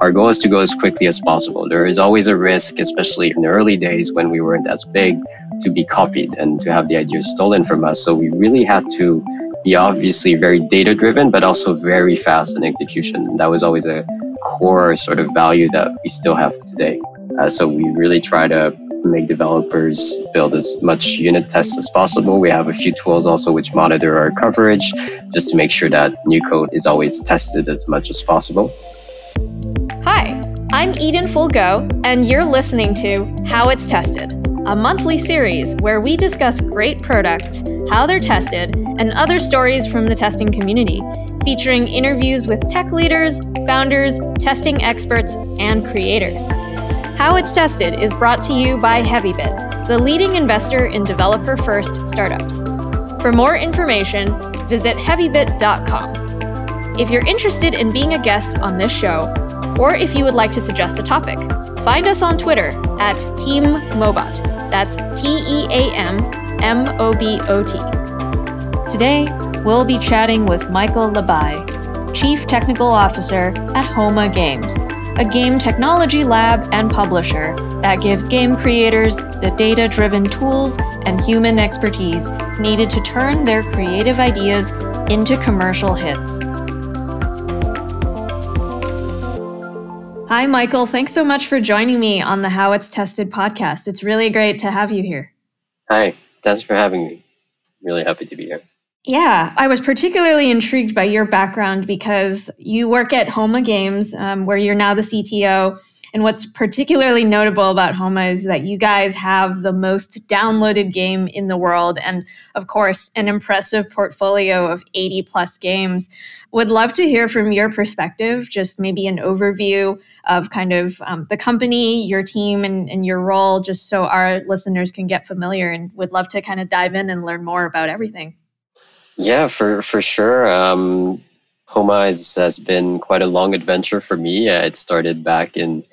Our goal is to go as quickly as possible. There is always a risk, especially in the early days when we weren't as big, to be copied and to have the ideas stolen from us. So we really had to be obviously very data driven, but also very fast in execution. That was always a core sort of value that we still have today. Uh, so we really try to make developers build as much unit tests as possible. We have a few tools also which monitor our coverage just to make sure that new code is always tested as much as possible. Hi, I'm Eden Full Goh, and you're listening to How It's Tested, a monthly series where we discuss great products, how they're tested, and other stories from the testing community, featuring interviews with tech leaders, founders, testing experts, and creators. How It's Tested is brought to you by Heavybit, the leading investor in developer first startups. For more information, visit heavybit.com. If you're interested in being a guest on this show, or if you would like to suggest a topic, find us on Twitter at Team Mobot. That's T E A M M O B O T. Today, we'll be chatting with Michael Le Bail, Chief Technical Officer at Homa Games a game technology lab and publisher that gives game creators the data driven tools and human expertise needed to turn their creative ideas into commercial hits. Hi, Michael. Thanks so much for joining me on the How It's Tested podcast. It's really great to have you here. Hi, thanks for having me. Really happy to be here. Yeah, I was particularly intrigued by your background because you work at Homa Games, um, where you're now the CTO. And what's particularly notable about Homa is that you guys have the most downloaded game in the world, and of course, an impressive portfolio of 80 plus games. Would love to hear from your perspective, just maybe an overview of kind of um, the company, your team, and, and your role, just so our listeners can get familiar. And would love to kind of dive in and learn more about everything. Yeah, for for sure. Um, Homa is, has been quite a long adventure for me. Uh, it started back in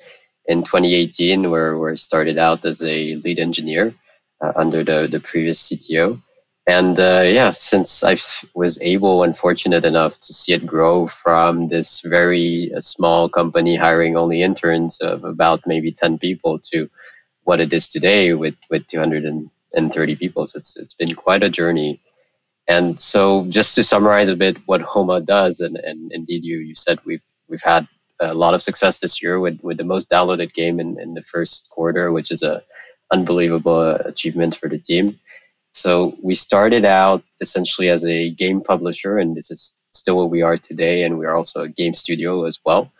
in 2018, where where I started out as a lead engineer uh, under the the previous CTO. And uh, yeah, since I was able and fortunate enough to see it grow from this very uh, small company hiring only interns of about maybe 10 people to what it is today with, with 230 people. So it's, it's been quite a journey. And so, just to summarize a bit what Homa does, and, and indeed, you, you said we've we've had a lot of success this year with, with the most downloaded game in, in the first quarter, which is a unbelievable achievement for the team. So we started out essentially as a game publisher, and this is still what we are today, and we are also a game studio as well.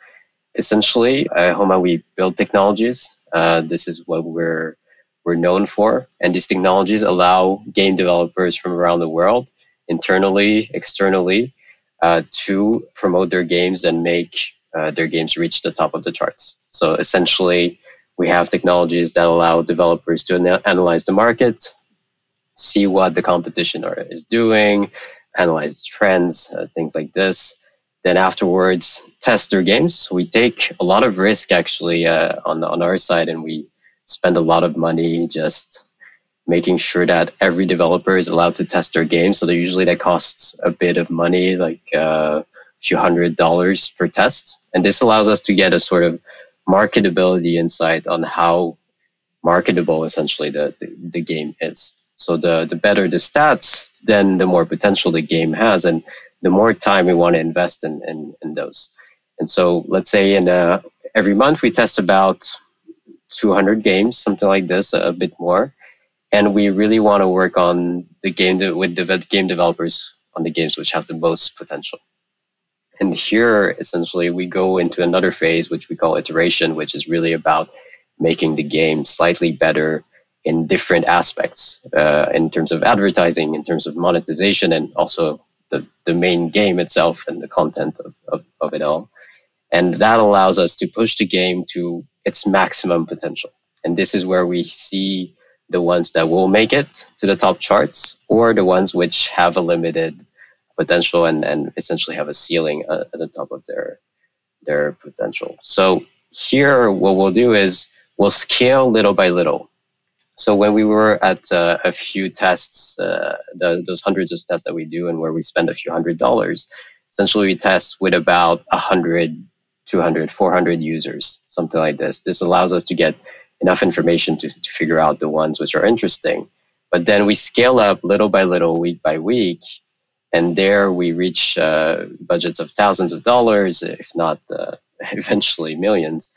Essentially, at Homa, we build technologies. Uh, this is what we're we're known for, and these technologies allow game developers from around the world internally, externally, uh, to promote their games and make uh, their games reach the top of the charts. So essentially, we have technologies that allow developers to ana- analyze the market, see what the competition are, is doing, analyze trends, uh, things like this. Then afterwards, test their games. We take a lot of risk actually uh, on on our side, and we spend a lot of money just making sure that every developer is allowed to test their game. So usually that costs a bit of money, like uh, a few hundred dollars per test. And this allows us to get a sort of marketability insight on how marketable essentially the, the, the game is. So the, the better the stats, then the more potential the game has and the more time we want to invest in, in, in those. And so let's say in a, every month we test about 200 games, something like this, a, bit more and we really want to work on the game de- with the game developers on the games which have the most potential. And here, essentially, we go into another phase which we call iteration, which is really about making the game slightly better in different aspects, uh, in terms of advertising, in terms of monetization, and also the, the main game itself and the content of, of, of it all. And that allows us to push the game to its maximum potential. And this is where we see the ones that will make it to the top charts or the ones which have a limited potential and, and essentially have a ceiling uh, at the top of their their potential. So here what we'll do is we'll scale little by little. So when we were at uh, a few tests, uh, the, those hundreds of tests that we do and where we spend a few hundred dollars, essentially we test with about a hundred 200, 400 users, something like this. This allows us to get enough information to, to figure out the ones which are interesting. But then we scale up little by little, week by week, and there we reach uh, budgets of thousands of dollars, if not uh, eventually millions.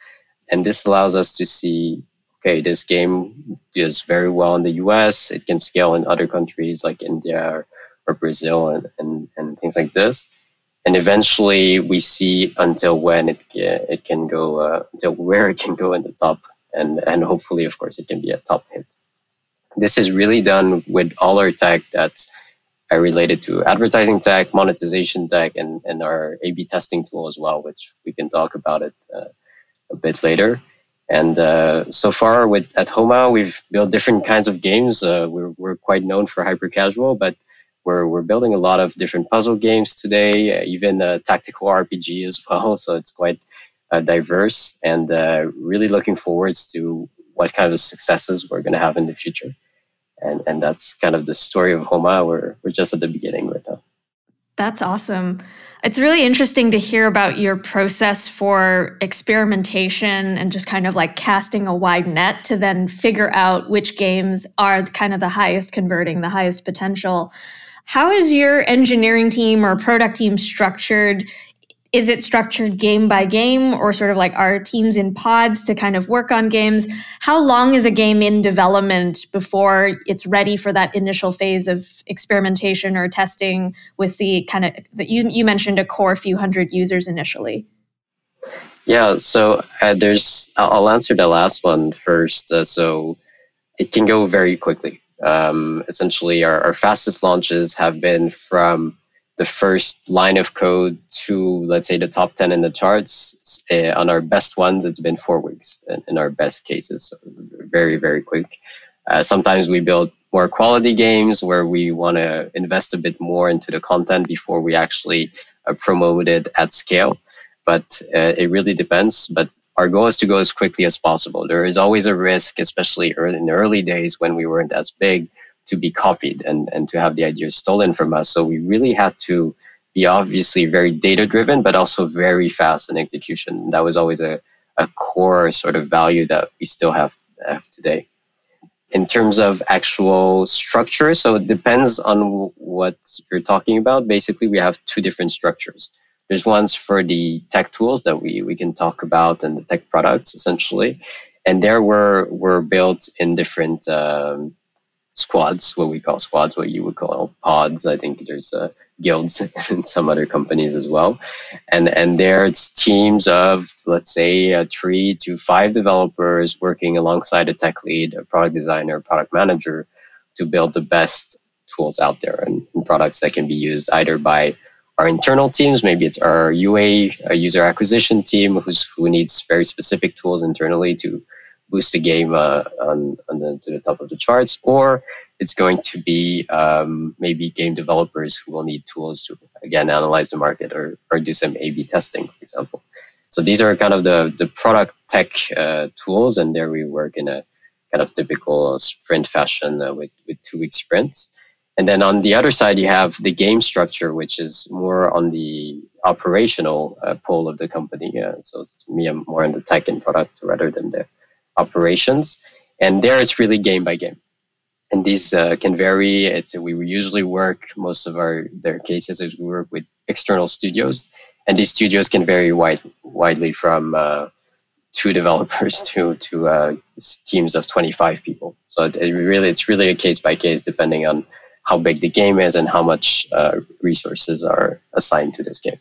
And this allows us to see okay, this game does very well in the US, it can scale in other countries like India or, or Brazil and, and, and things like this. And eventually we see until when it, it can go, uh, until where it can go in the top and and hopefully, of course, it can be a top hit. This is really done with all our tech that's related to advertising tech, monetization tech, and and our A/B testing tool as well, which we can talk about it uh, a bit later. And uh, so far, with at Homa, we've built different kinds of games. Uh, we're we're quite known for hyper casual, but we're we're building a lot of different puzzle games today, even a tactical RPG as well. So it's quite uh, diverse and uh, really looking forwards to what kind of successes we're going to have in the future. And, and that's kind of the story of Homa. We're, we're just at the beginning right now. That's awesome. It's really interesting to hear about your process for experimentation and just kind of like casting a wide net to then figure out which games are kind of the highest converting, the highest potential. How is your engineering team or product team structured is it structured game by game or sort of like are teams in pods to kind of work on games how long is a game in development before it's ready for that initial phase of experimentation or testing with the kind of that you, you mentioned a core few hundred users initially. Yeah so uh, there's i'll answer the last one first uh, so it can go very quickly. Um, essentially our, our fastest launches have been from the first line of code to let's say the top 10 in the charts. Uh, on our best ones it's been four weeks in, in our best cases so very very quick uh, sometimes we build more quality games where we want to invest a bit more into the content before we actually uh, promote it at scale but uh, it really depends but our goal is to go as quickly as possible there is always a risk especially early, in the early days when we weren't as big to be copied and, and to have the ideas stolen from us. So we really had to be obviously very data driven, but also very fast in execution. That was always a, a core sort of value that we still have, have today. In terms of actual structure, so it depends on what you're talking about. Basically, we have two different structures. There's ones for the tech tools that we, we can talk about and the tech products essentially. And there were, were built in different um, squads, what we call squads, what you would call pods. I think there's uh, guilds in some other companies as well, and and there it's teams of let's say uh, three to five developers working alongside a tech lead, a product designer, a product manager, to build the best tools out there and, and products that can be used either by our internal teams, maybe it's our UA, a user acquisition team, who's who needs very specific tools internally to boost the game uh, on, on the, to the top of the charts, or it's going to be um, maybe game developers who will need tools to again analyze the market or, or do some A/B testing, for example. So these are kind of the the product tech uh, tools, and there we work in a kind of typical sprint fashion uh, with with two week sprints. And then on the other side, you have the game structure, which is more on the operational uh, pole of the company. Uh, so it's me, I'm more in the tech and product rather than the operations. And there it's really game by game. And these uh, can vary. It's, we usually work, most of our their cases is we work with external studios. And these studios can vary wide, widely from uh, two developers to, to uh, teams of 25 people. So it, it, really, it's really a case by case depending on how big the game is and how much uh, resources are assigned to this game.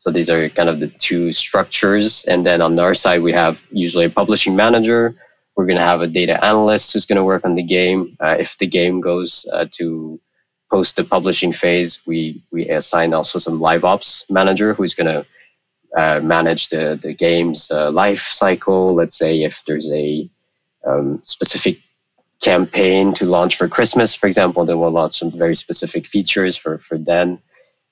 So these are kind of the two structures. And then on our side, we have usually a publishing manager. We're going to have a data analyst who's going to work on the game. Uh, if the game goes uh, to post the publishing phase, we, we assign also some live ops manager who's going to uh, manage the, the game's uh, life cycle. Let's say if there's a um, specific campaign to launch for Christmas, for example, then we'll launch some very specific features for, for then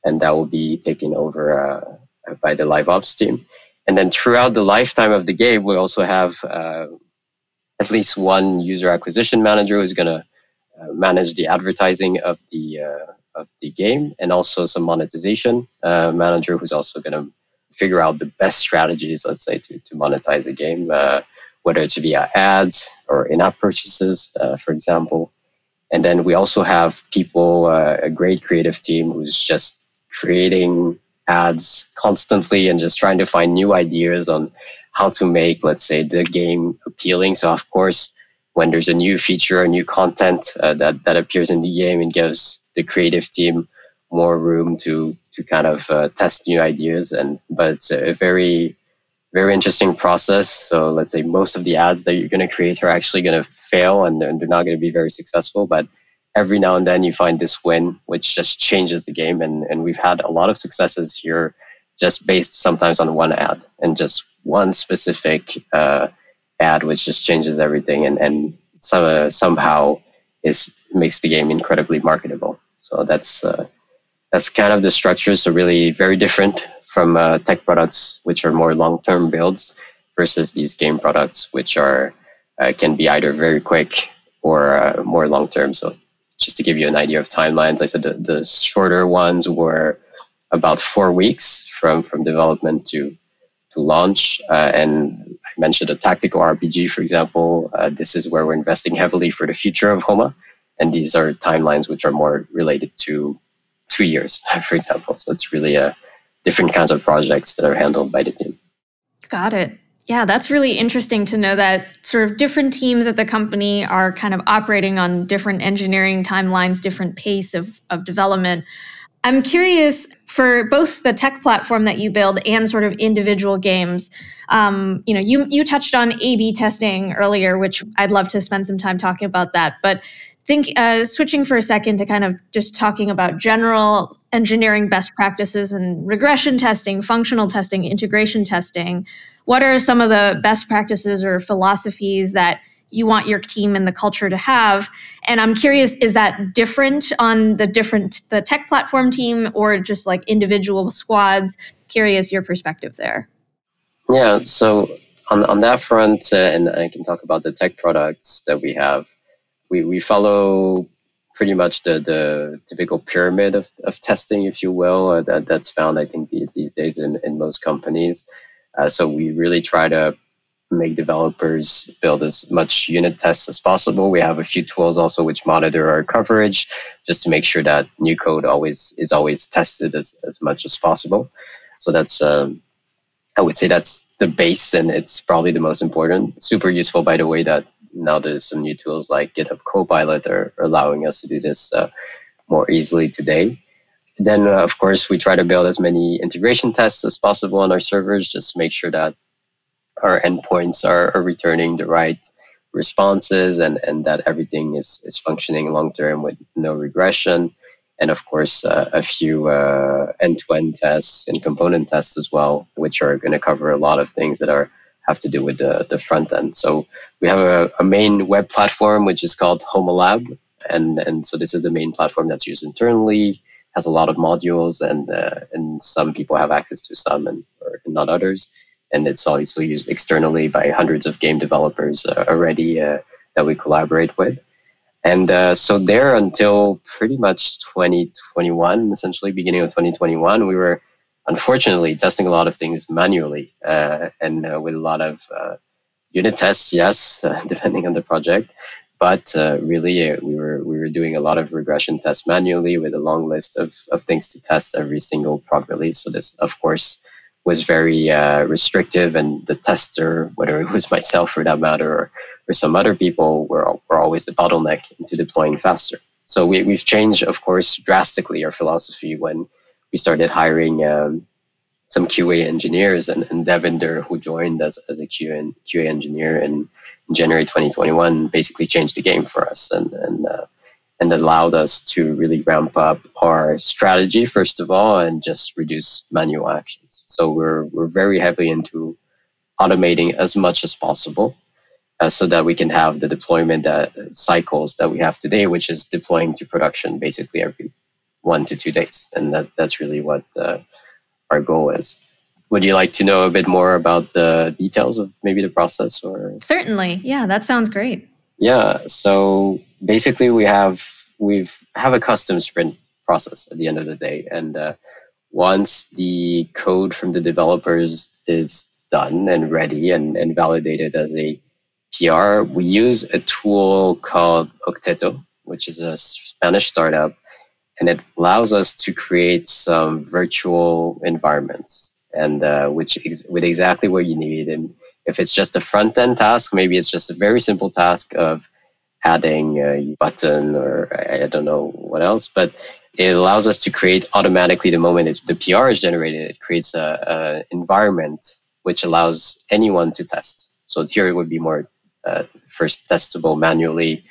and that will be taken over uh, by the live ops team. And then throughout the lifetime of the game, we also have uh, at least one user acquisition manager who's going to uh, manage the advertising of the uh, of the game, and also some monetization uh, manager who's also going to figure out the best strategies, let's say, to, to monetize a game, uh, whether it's via ads or in app purchases, uh, for example. And then we also have people, uh, a great creative team who's just creating ads constantly and just trying to find new ideas on how to make, let's say, the game appealing. So, of course, when there's a new feature or new content uh, that, that appears in the game, it gives the creative team more room to to kind of uh, test new ideas. And but it's a very very interesting process. So let's say most of the ads that you're going to create are actually going to fail and, and they're not going to be very successful. But every now and then you find this win, which just changes the game. And, and we've had a lot of successes here just based sometimes on one ad and just one specific uh, ad, which just changes everything and, and some, uh, somehow is makes the game incredibly marketable. So that's uh, that's kind of the structure. So really very different from uh, tech products, which are more long-term builds, versus these game products, which are uh, can be either very quick or uh, more long-term. So just to give you an idea of timelines, I said the, the shorter ones were about four weeks from from development to to launch. Uh, and I mentioned a tactical RPG, for example. Uh, this is where we're investing heavily for the future of Homa. And these are timelines which are more related to two years, for example. So it's really a different kinds of projects that are handled by the team. Got it. Yeah, that's really interesting to know that sort of different teams at the company are kind of operating on different engineering timelines, different pace of, of development. I'm curious for both the tech platform that you build and sort of individual games. Um, you know, you you touched on A/B testing earlier, which I'd love to spend some time talking about that. But think uh, switching for a second to kind of just talking about general engineering best practices and regression testing, functional testing, integration testing. What are some of the best practices or philosophies that you want your team and the culture to have? And I'm curious, is that different on the different the tech platform team or just like individual squads? Curious your perspective there. Yeah, so on on that front, uh, and I can talk about the tech products that we have we, we follow pretty much the, the typical pyramid of, of testing, if you will, uh, that, that's found, I think, the, these days in, in most companies. Uh, so we really try to make developers build as much unit tests as possible. We have a few tools also which monitor our coverage just to make sure that new code always is always tested as, as much as possible. So that's um, I would say that's the base and it's probably the most important. Super useful by the way that now there's some new tools like GitHub Copilot are, allowing us to do this uh, more easily today. Then, uh, of course, we try to build as many integration tests as possible on our servers, just to make sure that our endpoints are, are returning the right responses and, and that everything is, is functioning long term with no regression. And of course, uh, a few end to end tests and component tests as well, which are going to cover a lot of things that are have to do with the, the front end. So we have a, a main web platform which is called Homa Lab, and and so this is the main platform that's used internally. Has a lot of modules, and uh, and some people have access to some, and or not others. And it's also used externally by hundreds of game developers uh, already uh, that we collaborate with. And uh, so there until pretty much 2021, essentially beginning of 2021, we were unfortunately testing a lot of things manually uh, and uh, with a lot of uh, unit tests yes depending on the project but uh, really uh, we were we were doing a lot of regression tests manually with a long list of, of things to test every single prog release so this of course was very restrictive and the tester whether it was myself for that matter or, or some other people were, were always the bottleneck into deploying faster. So we, we've changed of course drastically our philosophy when we started hiring um, some QA engineers, and, and Devinder, who joined as, as a QA, QA engineer in, in January 2021, basically changed the game for us and, and, uh, and allowed us to really ramp up our strategy, first of all, and just reduce manual actions. So we're, we're very heavily into automating as much as possible. Uh, so that we can have the deployment that, cycles that we have today, which is deploying to production basically every one to two days, and that's that's really what uh, our goal is. Would you like to know a bit more about the details of maybe the process or? Certainly, yeah, that sounds great. Yeah, so basically we have we've have a custom sprint process at the end of the day, and uh, once the code from the developers is done and ready and, and validated as a PR, we use a tool called Okteto, which is a Spanish startup, and it allows us to create some virtual environments and uh, which ex- with exactly what you need. And if it's just a front end task, maybe it's just a very simple task of adding a button or I, don't know what else, but it allows us to create automatically the moment the PR is generated. It creates a, a environment which allows anyone to test. So here it would be more uh, first testable manually.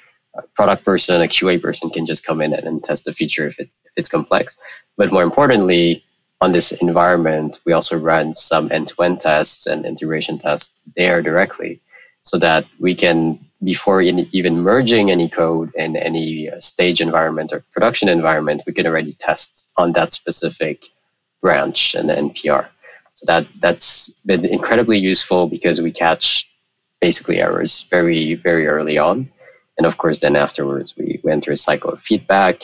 Product person, a QA person can just come in and, and test the feature if it's if it's complex. But more importantly, on this environment, we also run some end-to-end tests and integration tests there directly, so that we can before even merging any code in any uh, stage environment or production environment, we can already test on that specific branch and NPR. So that that's been incredibly useful because we catch basically errors very very early on, and of course then afterwards we, we enter a cycle of feedback.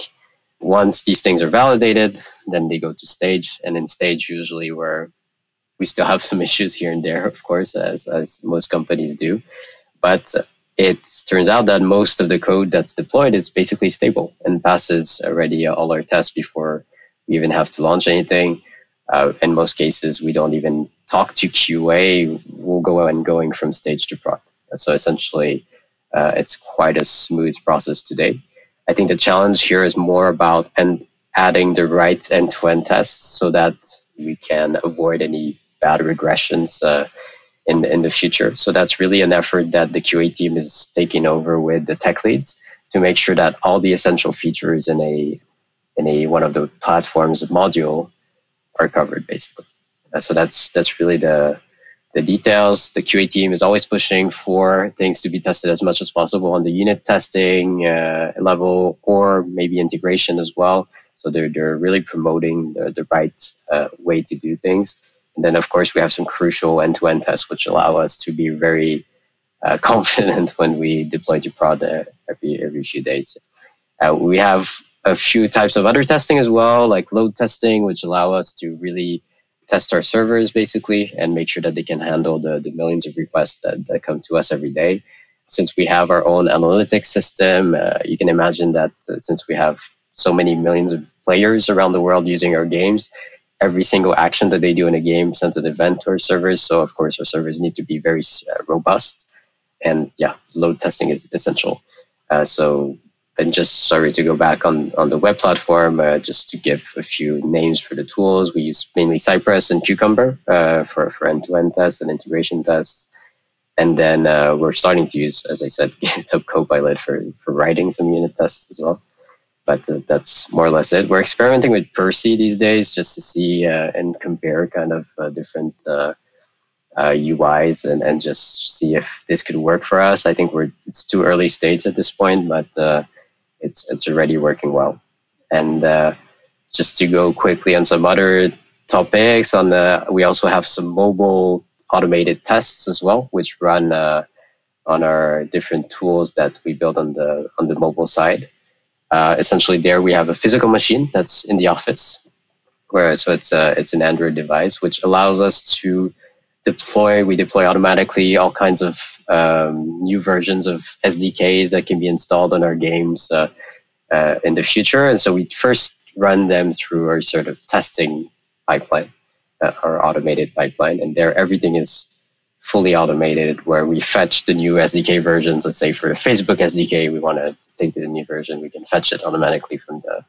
Once these things are validated, then they go to stage, and in stage usually where we still have some issues here and there, of course, as as most companies do, but it turns out that most of the code that's deployed is basically stable and passes already all our tests before we even have to launch anything. Uh, in most cases, we don't even talk to QA. We'll go and going from stage to prod. So essentially, uh, it's quite a smooth process today. I think the challenge here is more about and adding the right end-to-end tests so that we can avoid any bad regressions uh, in in the future. So that's really an effort that the QA team is taking over with the tech leads to make sure that all the essential features in a in a one of the platforms module are covered basically. Uh, so that's that's really the the details. The QA team is always pushing for things to be tested as much as possible on the unit testing uh, level or maybe integration as well. So they're, they're really promoting the, the right uh, way to do things. And then, of course, we have some crucial end-to-end tests which allow us to be very uh, confident when we deploy to prod every every few days. Uh, we have a few types of other testing as well, like load testing, which allow us to really test our servers basically and make sure that they can handle the, the millions of requests that, that come to us every day. Since we have our own analytics system, uh, you can imagine that uh, since we have so many millions of players around the world using our games, every single action that they do in a game sends an event to our servers. So of course our servers need to be very uh, robust, and yeah, load testing is essential. Uh, so and just sorry to go back on on the web platform, uh, just to give a few names for the tools. We use mainly Cypress and Cucumber uh, for for end to end tests and integration tests. And then uh, we're starting to use, as I said, GitHub Copilot for, for writing some unit tests as well but uh, that's more or less it. We're experimenting with Percy these days just to see uh, and compare kind of uh, different UIs uh, and, and just see if this could work for us. I think we're it's too early stage at this point, but uh, it's it's already working well. And uh, just to go quickly on some other topics, on the we also have some mobile automated tests as well, which run on our different tools that we build on the on the mobile side. Uh, essentially, there we have a physical machine that's in the office, where so it's a, uh, it's an Android device which allows us to deploy. We deploy automatically all kinds of um, new versions of SDKs that can be installed on our games uh, uh, in the future, and so we first run them through our sort of testing pipeline, uh, our automated pipeline, and there everything is fully automated where we fetch the new SDK versions. Let's say for the Facebook SDK, we want to take the new version, we can fetch it automatically from the,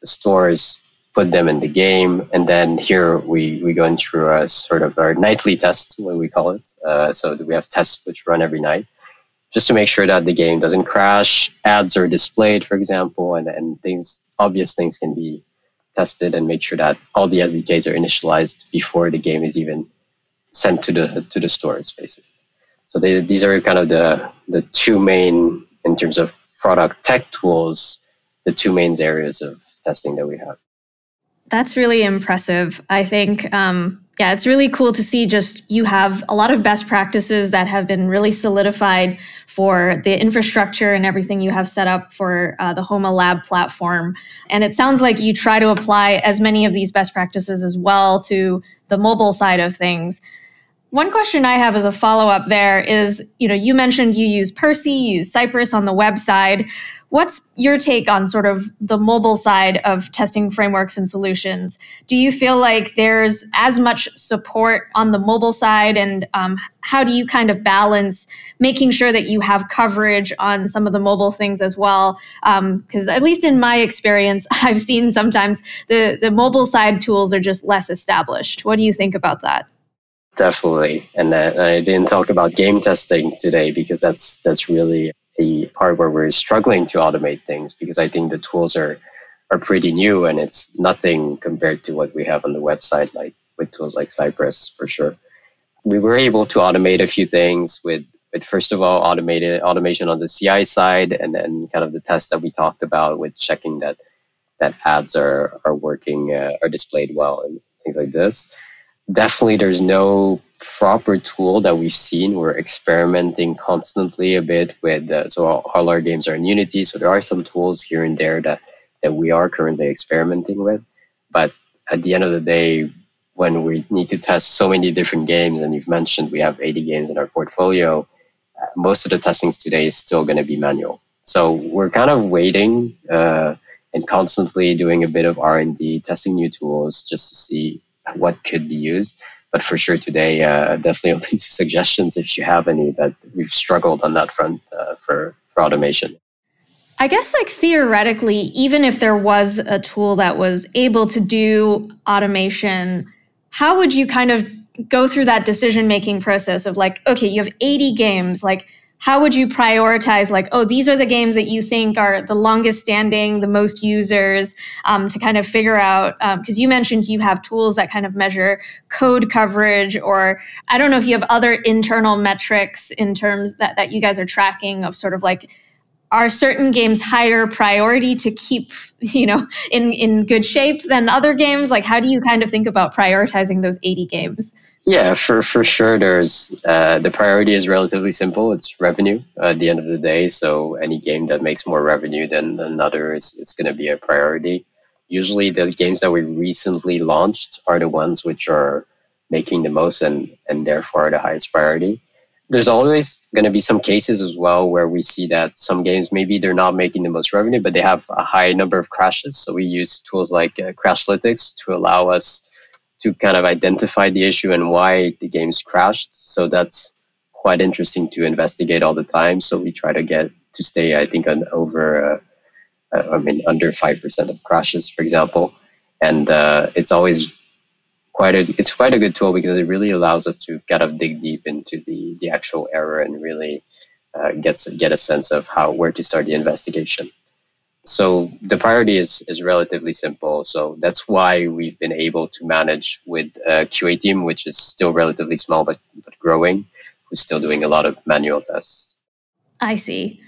the stores, put them in the game, and then here we, we go in through a sort of our nightly test, what we call it. Uh, so we have tests which run every night just to make sure that the game doesn't crash, ads are displayed, for example, and, and things, obvious things can be tested and make sure that all the SDKs are initialized before the game is even sent to the to the stores basically. So they, these are kind of the the two main in terms of product tech tools, the two main areas of testing that we have. That's really impressive. I think um, Yeah, it's really cool to see just you have a lot of best practices that have been really solidified for the infrastructure and everything you have set up for uh, the Homa Lab platform. And it sounds like you try to apply as many of these best practices as well to the mobile side of things. One question I have as a follow up there is, you know, you mentioned you use Percy, you use Cypress on the web side. What's your take on sort of the mobile side of testing frameworks and solutions? Do you feel like there's as much support on the mobile side? And um, how do you kind of balance making sure that you have coverage on some of the mobile things as well? Because um, at least in my experience, I've seen sometimes the, the mobile side tools are just less established. What do you think about that? Definitely, and uh, I didn't talk about game testing today because that's that's really a part where we're struggling to automate things because I think the tools are are pretty new and it's nothing compared to what we have on the website, like with tools like Cypress for sure. We were able to automate a few things with, with first of all automated automation on the CI side, and then kind of the test that we talked about with checking that that ads are are working uh, are displayed well and things like this definitely there's no proper tool that we've seen. We're experimenting constantly a bit with, uh, so all, all, our games are in Unity. So there are some tools here and there that, that we are currently experimenting with. But at the end of the day, when we need to test so many different games, and you've mentioned we have 80 games in our portfolio, uh, most of the testings today is still going to be manual. So we're kind of waiting uh, and constantly doing a bit of R&D, testing new tools just to see what could be used. But for sure today, uh, definitely open to suggestions if you have any that we've struggled on that front uh, for, for automation. I guess, like theoretically, even if there was a tool that was able to do automation, how would you kind of go through that decision making process of like, okay, you have 80 games, like, how would you prioritize like oh these are the games that you think are the longest standing the most users um, to kind of figure out because um, you mentioned you have tools that kind of measure code coverage or i don't know if you have other internal metrics in terms that, that you guys are tracking of sort of like are certain games higher priority to keep you know in in good shape than other games? Like how do you kind of think about prioritizing those 80 games yeah, for, for sure. There's uh, the priority is relatively simple. It's revenue at the end of the day. So any game that makes more revenue than another is, is going to be a priority. Usually, the games that we recently launched are the ones which are making the most and, and therefore the highest priority. There's always going to be some cases as well where we see that some games maybe they're not making the most revenue, but they have a high number of crashes. So we use tools like uh, Crashlytics to allow us to kind of identify the issue and why the game's crashed. So that's quite interesting to investigate all the time. So we try to get to stay, I think, on over, uh, uh I mean, under five percent of crashes, for example. And uh, it's always quite a it's quite a good tool because it really allows us to kind of dig deep into the the actual error and really uh, gets get a sense of how where to start the investigation so the priority is, is relatively simple. So that's why we've been able to manage with uh, a QA team, which is still relatively small but, but growing, who's still doing a lot of manual tests. I see.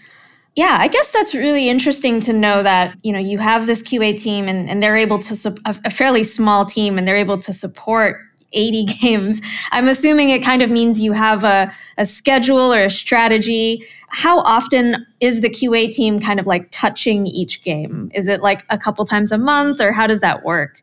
Yeah, I guess that's really interesting to know that you know you have this QA team and, and they're able to su- a fairly small team and they're able to support 80 games. I'm assuming it kind of means you have a, a schedule or a strategy. How often is the QA team kind of like touching each game? Is it like a couple times a month or how does that work?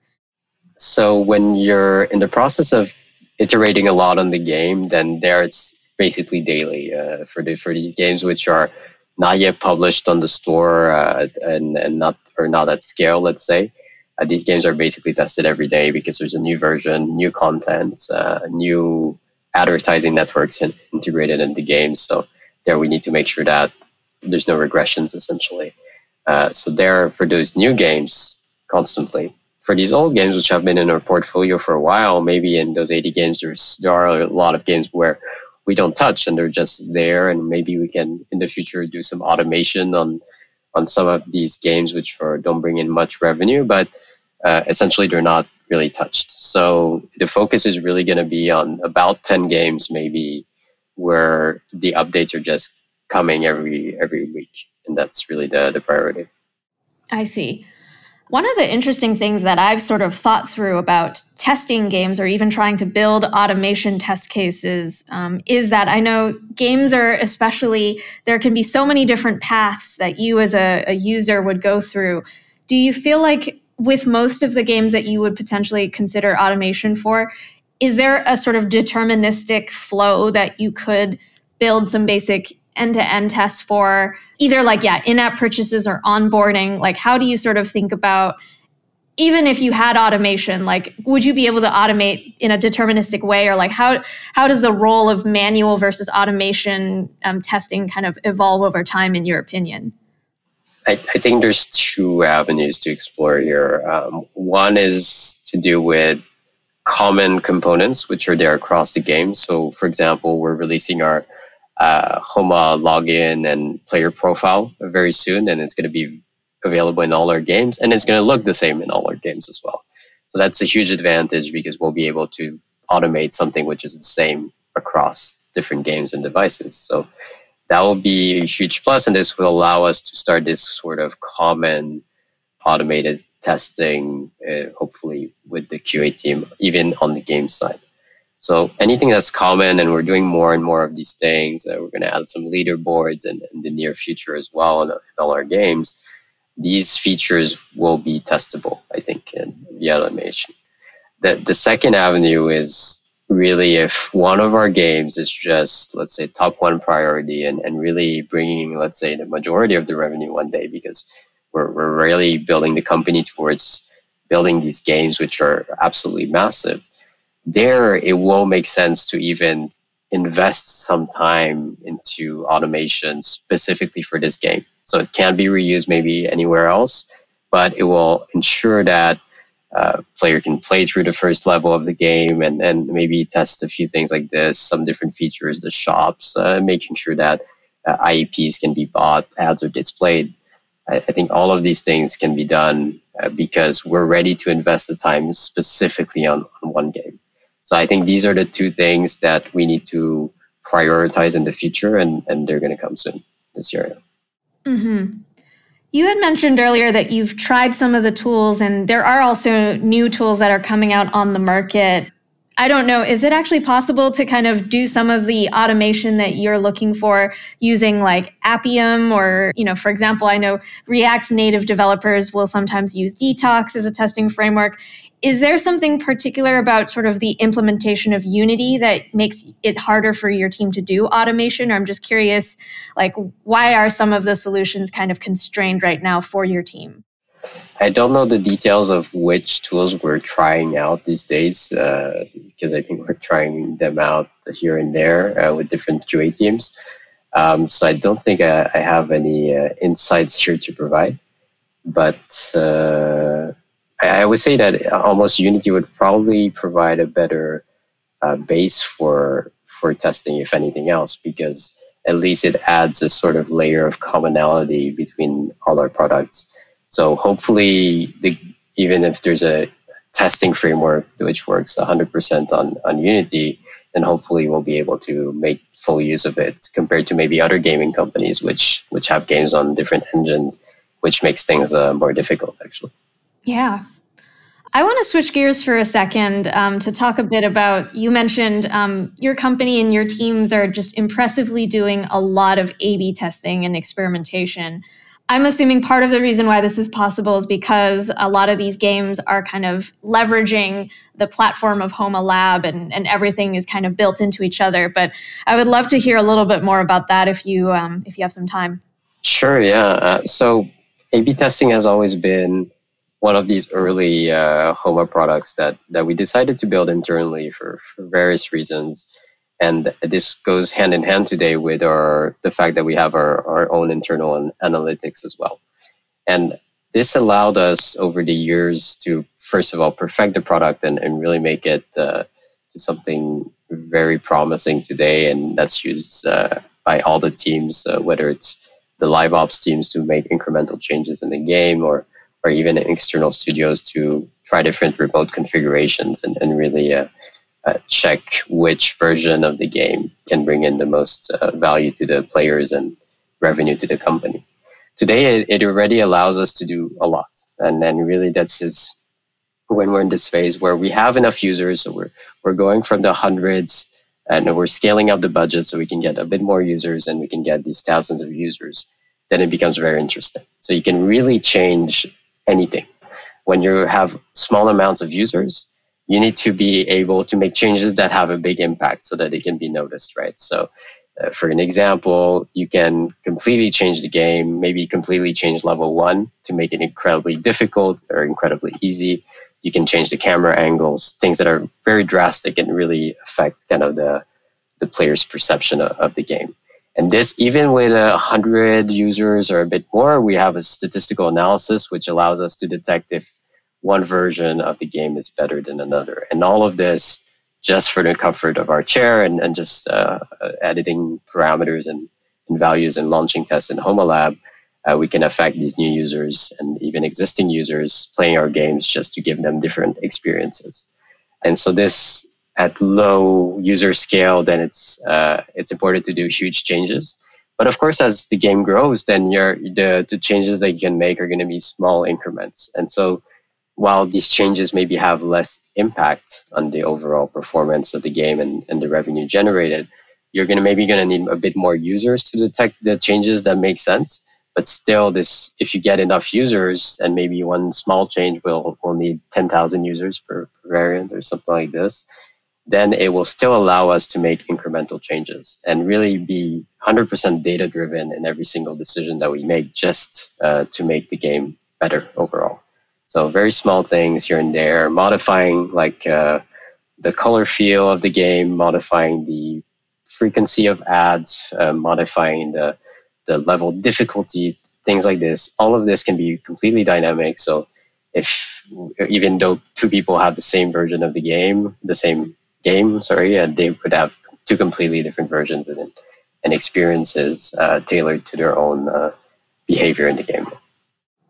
So when you're in the process of iterating a lot on the game, then there it's basically daily uh, for the, for these games which are not yet published on the store uh, and, and not or not at scale, let's say uh, these games are basically tested every day because there's a new version, new content, uh, new advertising networks in, integrated into games. So there we need to make sure that there's no regressions essentially. Uh, so there for those new games constantly. For these old games which have been in our portfolio for a while, maybe in those 80 games there's there are a lot of games where we don't touch and they're just there and maybe we can in the future do some automation on on some of these games which are, don't bring in much revenue, but uh, essentially they're not really touched. So the focus is really going to be on about 10 games maybe where the updates are just coming every every week and that's really the the priority. I see. One of the interesting things that I've sort of thought through about testing games or even trying to build automation test cases um, is that I know games are especially, there can be so many different paths that you as a, a user would go through. Do you feel like with most of the games that you would potentially consider automation for, is there a sort of deterministic flow that you could build some basic end to end tests for? either like yeah in-app purchases or onboarding like how do you sort of think about even if you had automation like would you be able to automate in a deterministic way or like how how does the role of manual versus automation um, testing kind of evolve over time in your opinion I, I think there's two avenues to explore here um, one is to do with common components which are there across the game so for example we're releasing our uh, Homa login and player profile very soon, and it's going to be available in all our games, and it's going to look the same in all our games as well. So that's a huge advantage because we'll be able to automate something which is the same across different games and devices. So that will be a huge plus, and this will allow us to start this sort of common automated testing, uh, hopefully with the QA team, even on the game side. So anything that's common, and we're doing more and more of these things. Uh, we're going to add some leaderboards in, in, the near future as well in, in, all our games. These features will be testable, I think, in via automation. The, the second avenue is really if one of our games is just, let's say, top one priority and, and really bringing, let's say, the majority of the revenue one day because we're, we're really building the company towards building these games which are absolutely massive there it won't make sense to even invest some time into automation specifically for this game. So it can be reused maybe anywhere else, but it will ensure that uh, player can play through the first level of the game and, and maybe test a few things like this, some different features, the shops, uh, making sure that uh, IAPs can be bought, ads are displayed. I, I think all of these things can be done uh, because we're ready to invest the time specifically on, on one game. So I think these are the two things that we need to prioritize in the future, and, and they're going to come soon this year. Mm-hmm. You had mentioned earlier that you've tried some of the tools, and there are also new tools that are coming out on the market. I don't know, is it actually possible to kind of do some of the automation that you're looking for using like Appium or, you know, for example, I know React Native developers will sometimes use Detox as a testing framework. Is there something particular about sort of the implementation of Unity that makes it harder for your team to do automation? Or I'm just curious, like, why are some of the solutions kind of constrained right now for your team? I don't know the details of which tools we're trying out these days uh, because I think we're trying them out here and there uh, with different QA teams. Um, so I don't think I, I have any uh, insights here to provide. But I would say that almost Unity would probably provide a better uh, base for for testing, if anything else, because at least it adds a sort of layer of commonality between all our products. So hopefully, the, even if there's a testing framework which works 100% on, on Unity, then hopefully we'll be able to make full use of it compared to maybe other gaming companies which which have games on different engines, which makes things uh, more difficult actually. Yeah. I want to switch gears for a second um, to talk a bit about. You mentioned um, your company and your teams are just impressively doing a lot of A B testing and experimentation. I'm assuming part of the reason why this is possible is because a lot of these games are kind of leveraging the platform of Homa Lab and, and everything is kind of built into each other. But I would love to hear a little bit more about that if you um, if you have some time. Sure. Yeah. Uh, so A/B testing has always been one of these early uh, Homa products that, that we decided to build internally for, for various reasons. And this goes hand in hand today with our the fact that we have our, our own internal analytics as well. And this allowed us over the years to first of all perfect the product and, and really make it uh, to something very promising today and that's used uh, by all the teams uh, whether it's the live ops teams to make incremental changes in the game or or even external studios to try different remote configurations and, and really uh, uh, check which version of the game can bring in the most uh, value to the players and revenue to the company. today it, it already allows us to do a lot. And then really that's just when we're in this phase where we have enough users, so we're we're going from the hundreds and we're scaling up the budget so we can get a bit more users and we can get these thousands of users, then it becomes very interesting. So you can really change anything. When you have small amounts of users, you need to be able to make changes that have a big impact so that they can be noticed, right? So uh, for an example, you can completely change the game, maybe completely change level one to make it incredibly difficult or incredibly easy. You can change the camera angles, things that are very drastic and really affect kind of the, the player's perception of, of the game. And this, even with a hundred users or a bit more, we have a statistical analysis which allows us to detect if one version of the game is better than another. And all of this just for the comfort of our chair and, and just uh, editing parameters and, and, values and launching tests in HomaLab, uh, we can affect these new users and even existing users playing our games just to give them different experiences. And so this at low user scale, then it's uh, it's important to do huge changes. But of course, as the game grows, then your the, the changes that you can make are going to be small increments. And so while these changes maybe have less impact on the overall performance of the game and, and the revenue generated, you're gonna maybe gonna need a bit more users to detect the changes that make sense. But still, this if you get enough users and maybe one small change will will need 10,000 users per, per variant or something like this, then it will still allow us to make incremental changes and really be 100% data driven in every single decision that we make just uh, to make the game better overall. So very small things here and there, modifying like uh, the color feel of the game, modifying the frequency of ads, uh, modifying the the level difficulty, things like this. All of this can be completely dynamic. So if even though two people have the same version of the game, the same game, sorry, and they could have two completely different versions and, and experiences uh, tailored to their own uh, behavior in the game.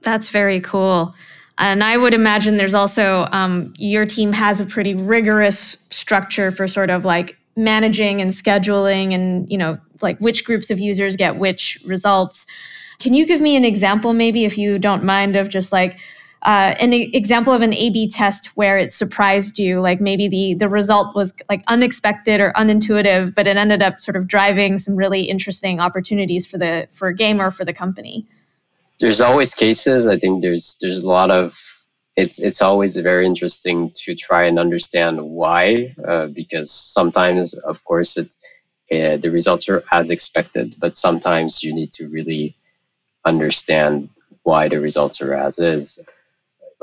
That's very cool. And I would imagine there's also um, your team has a pretty rigorous structure for sort of like managing and scheduling and, you know, like which groups of users get which results. Can you give me an example, maybe, if you don't mind, of just like uh, an example of an A/B test where it surprised you, like maybe the the result was like unexpected or unintuitive, but it ended up sort of driving some really interesting opportunities for the for a game or for the company there's always cases. I think there's there's a lot of it's it's always very interesting to try and understand why uh, because sometimes of course it's uh, the results are as expected but sometimes you need to really understand why the results are as is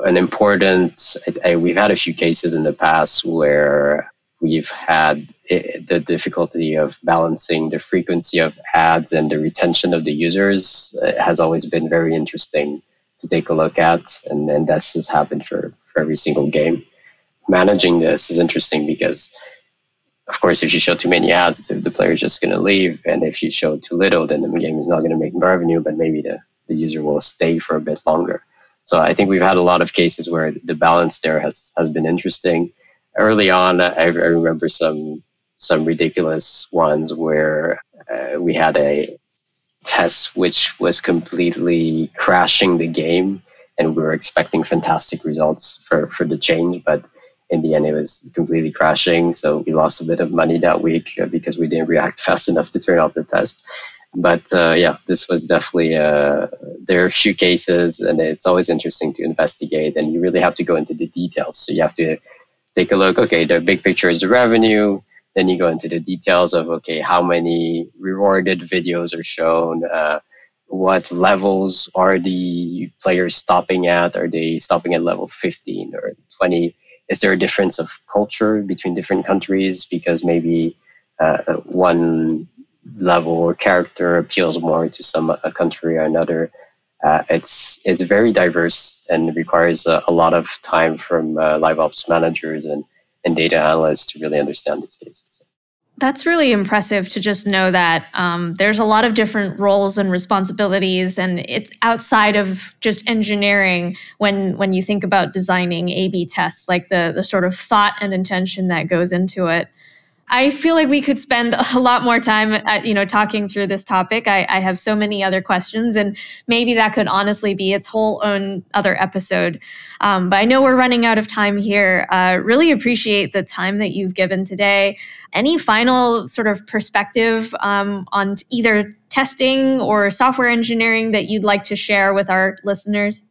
an important we've had a few cases in the past where we've had eh, the difficulty of balancing the frequency of ads and the retention of the users it has always been very interesting to take a look at. And, and that's just happened for, for every single game. Managing this is interesting because of course if you show too many ads the, the player is just going to leave. And if you show too little then the game is not going to make revenue but maybe the, the user will stay for a bit longer so i think we've had a lot of cases where the balance there has, has been interesting early on, I, I remember some some ridiculous ones where uh, we had a test which was completely crashing the game, and we were expecting fantastic results for for the change, but in the end it was completely crashing. So we lost a bit of money that week uh, because we didn't react fast enough to turn off the test. But uh, yeah, this was definitely uh, there are a few cases, and it's always interesting to investigate, and you really have to go into the details. So you have to take a look. Okay, the big picture is the revenue. Then you go into the details of okay, how many rewarded videos are shown. Uh, what levels are the players stopping at? Are they stopping at level 15 or 20? Is there a difference of culture between different countries? Because maybe uh, one level or character appeals more to some a country or another uh, it's it's very diverse and requires a, a lot of time from uh, live ops managers and, and data analysts to really understand these cases. That's really impressive to just know that um, there's a lot of different roles and responsibilities, and it's outside of just engineering. When when you think about designing A/B tests, like the the sort of thought and intention that goes into it. I feel like we could spend a lot more time, at, you know, talking through this topic. I, I, have so many other questions, and maybe that could honestly be its whole own other episode. Um, but I know we're running out of time here. Uh, really appreciate the time that you've given today. Any final sort of perspective um, on either testing or software engineering that you'd like to share with our listeners?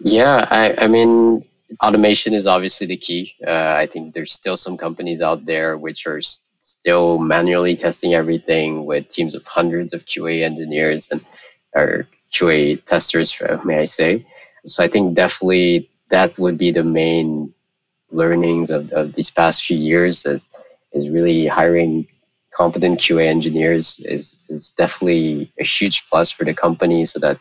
Yeah, I, I mean, automation is obviously the key. Uh, I think there's still some companies out there which are s- still manually testing everything with teams of hundreds of QA engineers and or QA testers, may I say. So I think definitely that would be the main learnings of, of these past few years is is really hiring competent QA engineers is is definitely a huge plus for the company so that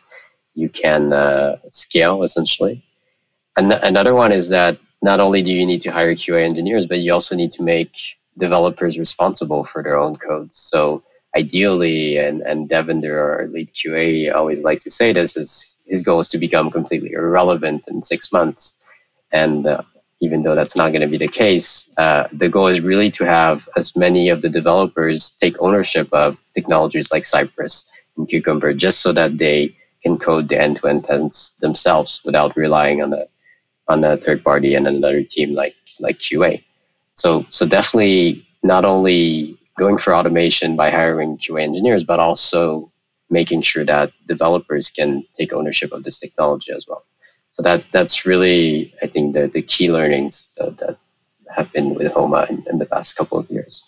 you can uh, scale essentially. An- another one is that not only do you need to hire QA engineers, but you also need to make developers responsible for their own codes. So ideally, and, and Devender, our lead QA, always likes to say this, is his goal is to become completely irrelevant in six months. And uh, even though that's not going to be the case, uh, the goal is really to have as many of the developers take ownership of technologies like Cypress and Cucumber, just so that they can code the end-to-end tests themselves without relying on a on a third party and another team like like QA. So so definitely not only going for automation by hiring QA engineers, but also making sure that developers can take ownership of this technology as well. So that's that's really I think the the key learnings that have been with Homa in, in the past couple of years.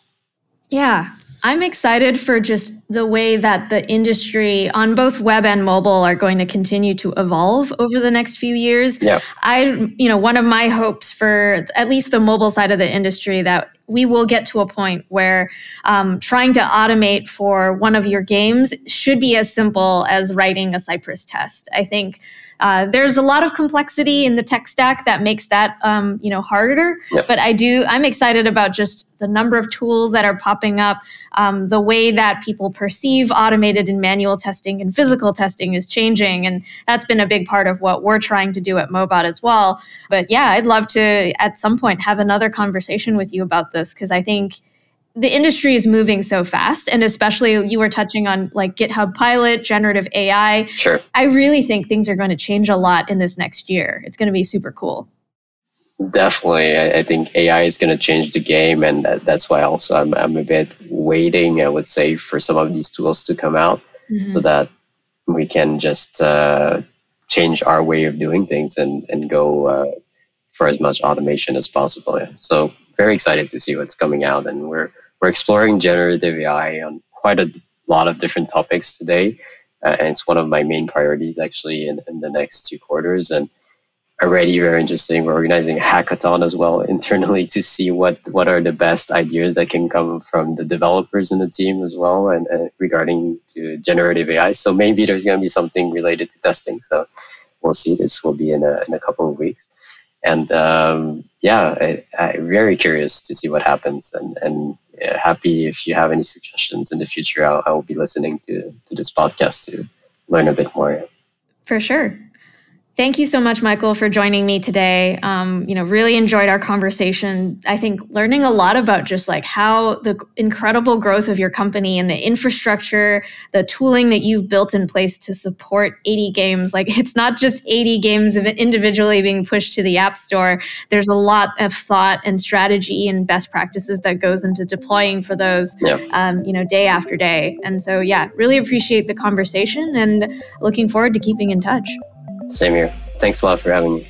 Yeah, I'm excited for just the way that the industry on both web and mobile are going to continue to evolve over the next few years. Yeah. I, you know, one of my hopes for at least the mobile side of the industry that we will get to a point where um, trying to automate for one of your games should be as simple as writing a Cypress test. I think uh, there's a lot of complexity in the tech stack that makes that um, you know harder. Yep. But I do I'm excited about just the number of tools that are popping up. Um, the way that people perceive automated and manual testing and physical testing is changing, and that's been a big part of what we're trying to do at Mobot as well. But yeah, I'd love to at some point have another conversation with you about this because I think the industry is moving so fast and especially you were touching on like GitHub Copilot generative ai sure. I really think things are going to change a lot in this next year. It's going to be super cool. Definitely. I, think ai is going to change the game and that, that's why also I'm, I'm a bit waiting i would say for some of these tools to come out mm-hmm. so that we can just uh, change our way of doing things and, and go uh, for as much automation as possible. Yeah. so very excited to see what's coming out and we're we're exploring generative AI on quite a lot of different topics today. Uh, and it's one of my main priorities actually in, in the next two quarters. And already very interesting. We're organizing a hackathon as well internally to see what, what are the best ideas that can come from the developers in the team as well and, regarding to generative AI. So maybe there's going to be something related to testing. So we'll see. This will be in a, in a couple of weeks. And um, yeah, I, am very curious to see what happens and, and happy if you have any suggestions in the future. I'll, I will be listening to, to this podcast to learn a bit more. For sure. Thank you so much, Michael, for joining me today. Um, you know, really enjoyed our conversation. I think learning a lot about just like how the incredible growth of your company and the infrastructure, the tooling that you've built in place to support 80 games. Like it's not just 80 games individually being pushed to the App Store. There's a lot of thought and strategy and best practices that goes into deploying for those, yeah. um, you know, day after day. And so, yeah, really appreciate the conversation and looking forward to keeping in touch. Same here. Thanks a lot for having me.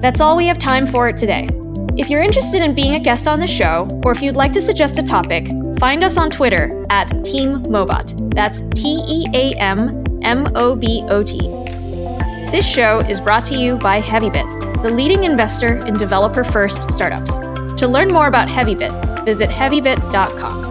That's all we have time for today. If you're interested in being a guest on the show, or if you'd like to suggest a topic, find us on Twitter at Team Mobot. That's T E A M M O B O T. This show is brought to you by Heavybit, the leading investor in developer first startups. To learn more about Heavybit, visit heavybit.com.